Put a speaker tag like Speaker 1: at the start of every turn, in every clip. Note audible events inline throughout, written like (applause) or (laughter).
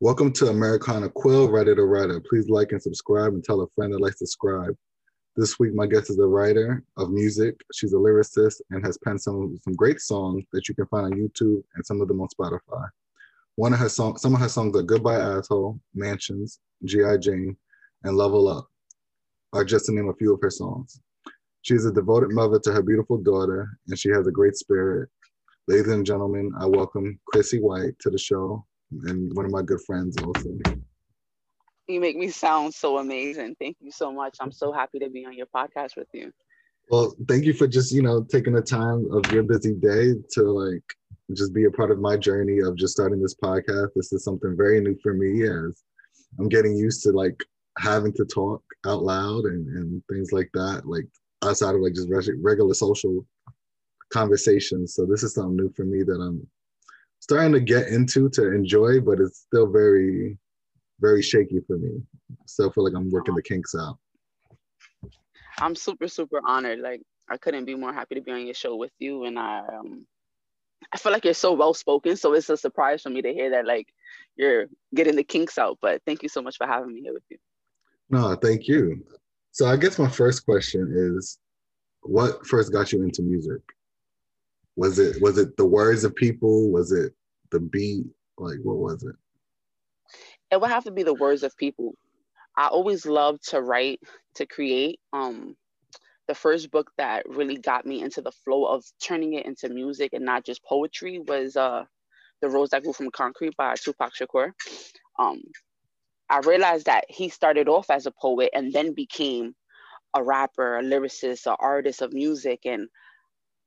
Speaker 1: Welcome to Americana Quill, Writer to Writer. Please like and subscribe and tell a friend that likes to subscribe. This week, my guest is a writer of music. She's a lyricist and has penned some, some great songs that you can find on YouTube and some of them on Spotify. One of her songs, some of her songs are Goodbye Asshole, Mansions, G.I. Jane, and Level Up are just to name a few of her songs. She is a devoted mother to her beautiful daughter, and she has a great spirit. Ladies and gentlemen, I welcome Chrissy White to the show and one of my good friends also.
Speaker 2: You make me sound so amazing. Thank you so much. I'm so happy to be on your podcast with you.
Speaker 1: Well, thank you for just, you know, taking the time of your busy day to like just be a part of my journey of just starting this podcast. This is something very new for me as I'm getting used to like having to talk out loud and, and things like that, like outside of like just regular social conversations. So this is something new for me that I'm starting to get into to enjoy, but it's still very, very shaky for me. Still feel like I'm working the kinks out.
Speaker 2: I'm super, super honored. Like I couldn't be more happy to be on your show with you. And I um I feel like you're so well spoken. So it's a surprise for me to hear that like you're getting the kinks out. But thank you so much for having me here with you.
Speaker 1: No, thank you. So I guess my first question is what first got you into music? Was it was it the words of people? Was it the beat? Like what was it?
Speaker 2: It would have to be the words of people. I always loved to write, to create. Um, the first book that really got me into the flow of turning it into music and not just poetry was uh, The Rose That Grew from Concrete by Tupac Shakur. Um, I realized that he started off as a poet and then became a rapper, a lyricist, an artist of music. And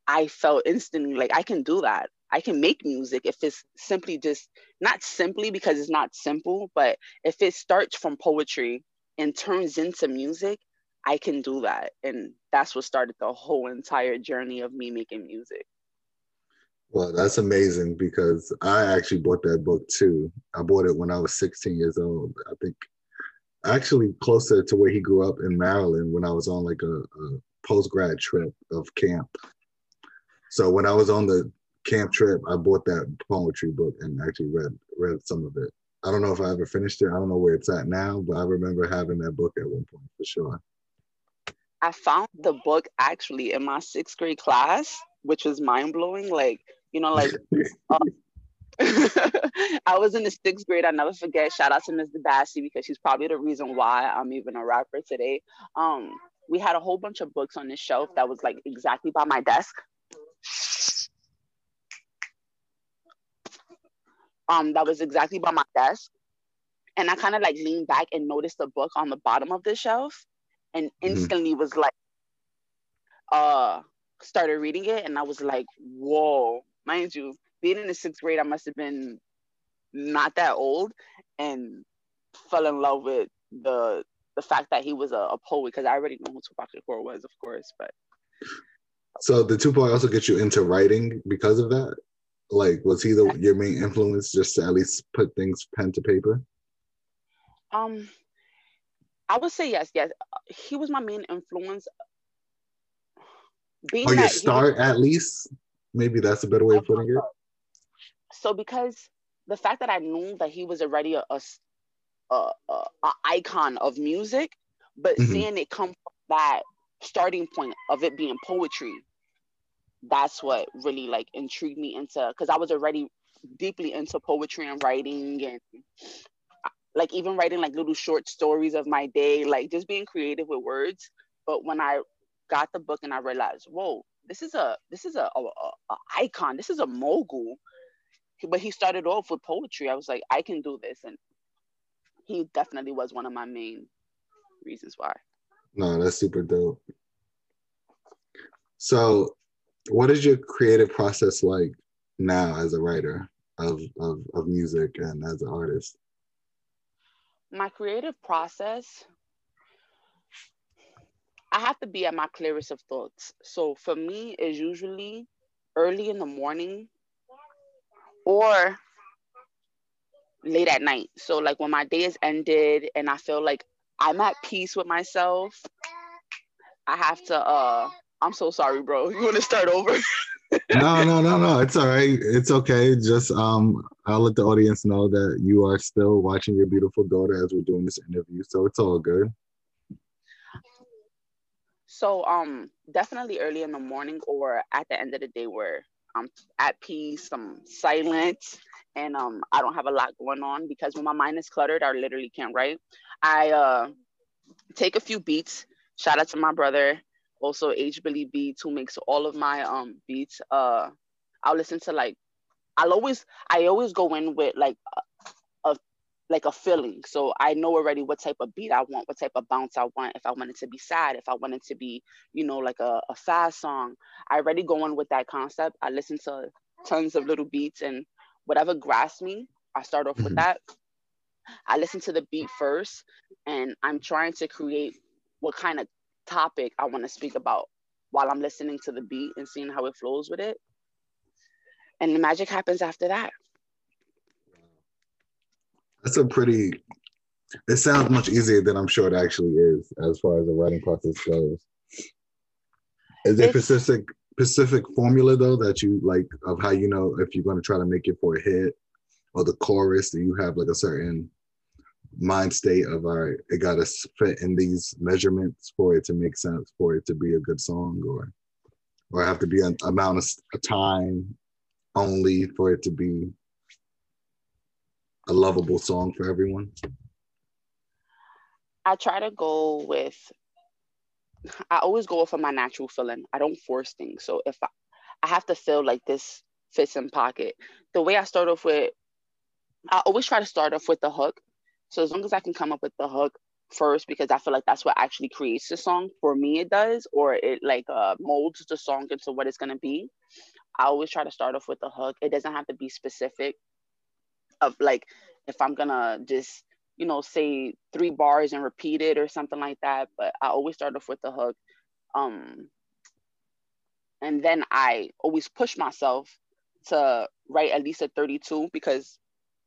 Speaker 2: I felt instantly like I can do that. I can make music if it's simply just not simply because it's not simple, but if it starts from poetry and turns into music, I can do that. And that's what started the whole entire journey of me making music.
Speaker 1: Well, that's amazing because I actually bought that book too. I bought it when I was 16 years old. I think actually closer to where he grew up in Maryland when I was on like a, a post grad trip of camp. So when I was on the camp trip, I bought that poetry book and actually read read some of it. I don't know if I ever finished it. I don't know where it's at now, but I remember having that book at one point for sure.
Speaker 2: I found the book actually in my sixth grade class, which was mind blowing. Like, you know, like uh, (laughs) (laughs) I was in the sixth grade. I never forget. Shout out to Ms. Bassi because she's probably the reason why I'm even a rapper today. Um, we had a whole bunch of books on this shelf that was like exactly by my desk. Um, that was exactly by my desk. And I kind of like leaned back and noticed the book on the bottom of the shelf and mm-hmm. instantly mm-hmm. was like, uh, started reading it and I was like, whoa, mind you, being in the sixth grade, I must have been not that old and fell in love with the the fact that he was a, a poet because I already know who Tupac Shakur was, of course. But
Speaker 1: so the Tupac also get you into writing because of that. Like, was he the your main influence just to at least put things pen to paper?
Speaker 2: Um, I would say yes, yes. He was my main influence.
Speaker 1: Being or your start, was, at least. Maybe that's a better way of putting it.
Speaker 2: So, because the fact that I knew that he was already a, a, a, a icon of music, but mm-hmm. seeing it come from that starting point of it being poetry, that's what really like intrigued me into because I was already deeply into poetry and writing and like even writing like little short stories of my day, like just being creative with words. But when I got the book and I realized, whoa, this is a this is a, a, a icon. This is a mogul. But he started off with poetry. I was like, I can do this, and he definitely was one of my main reasons why.
Speaker 1: No, that's super dope. So, what is your creative process like now as a writer of, of, of music and as an artist?
Speaker 2: my creative process, I have to be at my clearest of thoughts. So for me, it's usually early in the morning or late at night. So like when my day is ended and I feel like I'm at peace with myself, I have to uh I'm so sorry, bro. (laughs) You want to start over?
Speaker 1: no, no, no, no. It's all right. It's okay. Just um, I'll let the audience know that you are still watching your beautiful daughter as we're doing this interview. So it's all good.
Speaker 2: So um, definitely early in the morning or at the end of the day, where I'm at peace, I'm silent, and um, I don't have a lot going on because when my mind is cluttered, I literally can't write. I uh, take a few beats. Shout out to my brother also H Billy Beats who makes all of my um beats. Uh, I'll listen to like I'll always I always go in with like a, a like a feeling. So I know already what type of beat I want, what type of bounce I want. If I want it to be sad, if I want it to be, you know, like a, a fast song, I already go in with that concept. I listen to tons of little beats and whatever grasps me, I start off mm-hmm. with that. I listen to the beat first and I'm trying to create what kind of topic I want to speak about while I'm listening to the beat and seeing how it flows with it. And the magic happens after that.
Speaker 1: That's a pretty, it sounds much easier than I'm sure it actually is as far as the writing process goes. Is there specific specific formula though that you like of how you know if you're going to try to make it for a hit or the chorus? Do you have like a certain mind state of all right, it got to fit in these measurements for it to make sense, for it to be a good song, or or have to be an amount of time only for it to be a lovable song for everyone?
Speaker 2: I try to go with I always go for my natural feeling. I don't force things. So if I, I have to feel like this fits in pocket, the way I start off with, I always try to start off with the hook. So as long as I can come up with the hook first, because I feel like that's what actually creates the song for me, it does, or it like uh, molds the song into what it's gonna be. I always try to start off with the hook. It doesn't have to be specific. Of like, if I'm gonna just you know say three bars and repeat it or something like that, but I always start off with the hook. Um, and then I always push myself to write at least a 32 because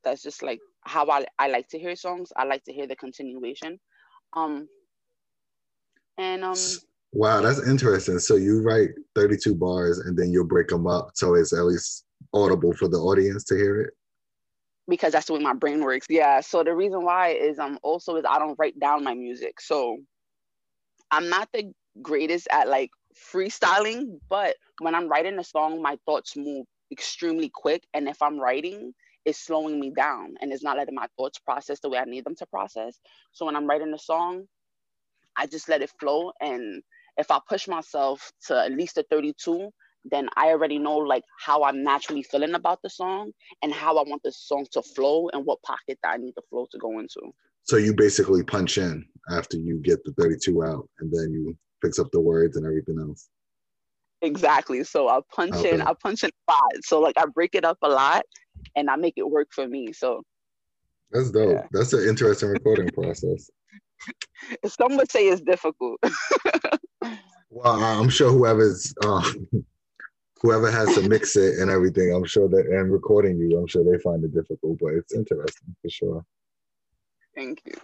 Speaker 2: that's just like how I, I like to hear songs. I like to hear the continuation. Um and um
Speaker 1: Wow, that's interesting. So you write 32 bars and then you'll break them up so it's at least audible for the audience to hear it.
Speaker 2: Because that's the way my brain works. Yeah. So the reason why is um also is I don't write down my music. So I'm not the greatest at like freestyling, but when I'm writing a song, my thoughts move extremely quick. And if I'm writing, is slowing me down and it's not letting my thoughts process the way I need them to process. So when I'm writing a song, I just let it flow. And if I push myself to at least a 32, then I already know like how I'm naturally feeling about the song and how I want the song to flow and what pocket that I need the flow to go into.
Speaker 1: So you basically punch in after you get the 32 out and then you fix up the words and everything else.
Speaker 2: Exactly. So I punch okay. in, I punch in a lot. So like I break it up a lot and I make it work for me. So
Speaker 1: that's dope. Yeah. That's an interesting recording process. (laughs)
Speaker 2: Some would say it's difficult. (laughs)
Speaker 1: well, I'm sure whoever's uh, whoever has to mix it and everything, I'm sure that and recording you, I'm sure they find it difficult, but it's interesting for sure.
Speaker 2: Thank you.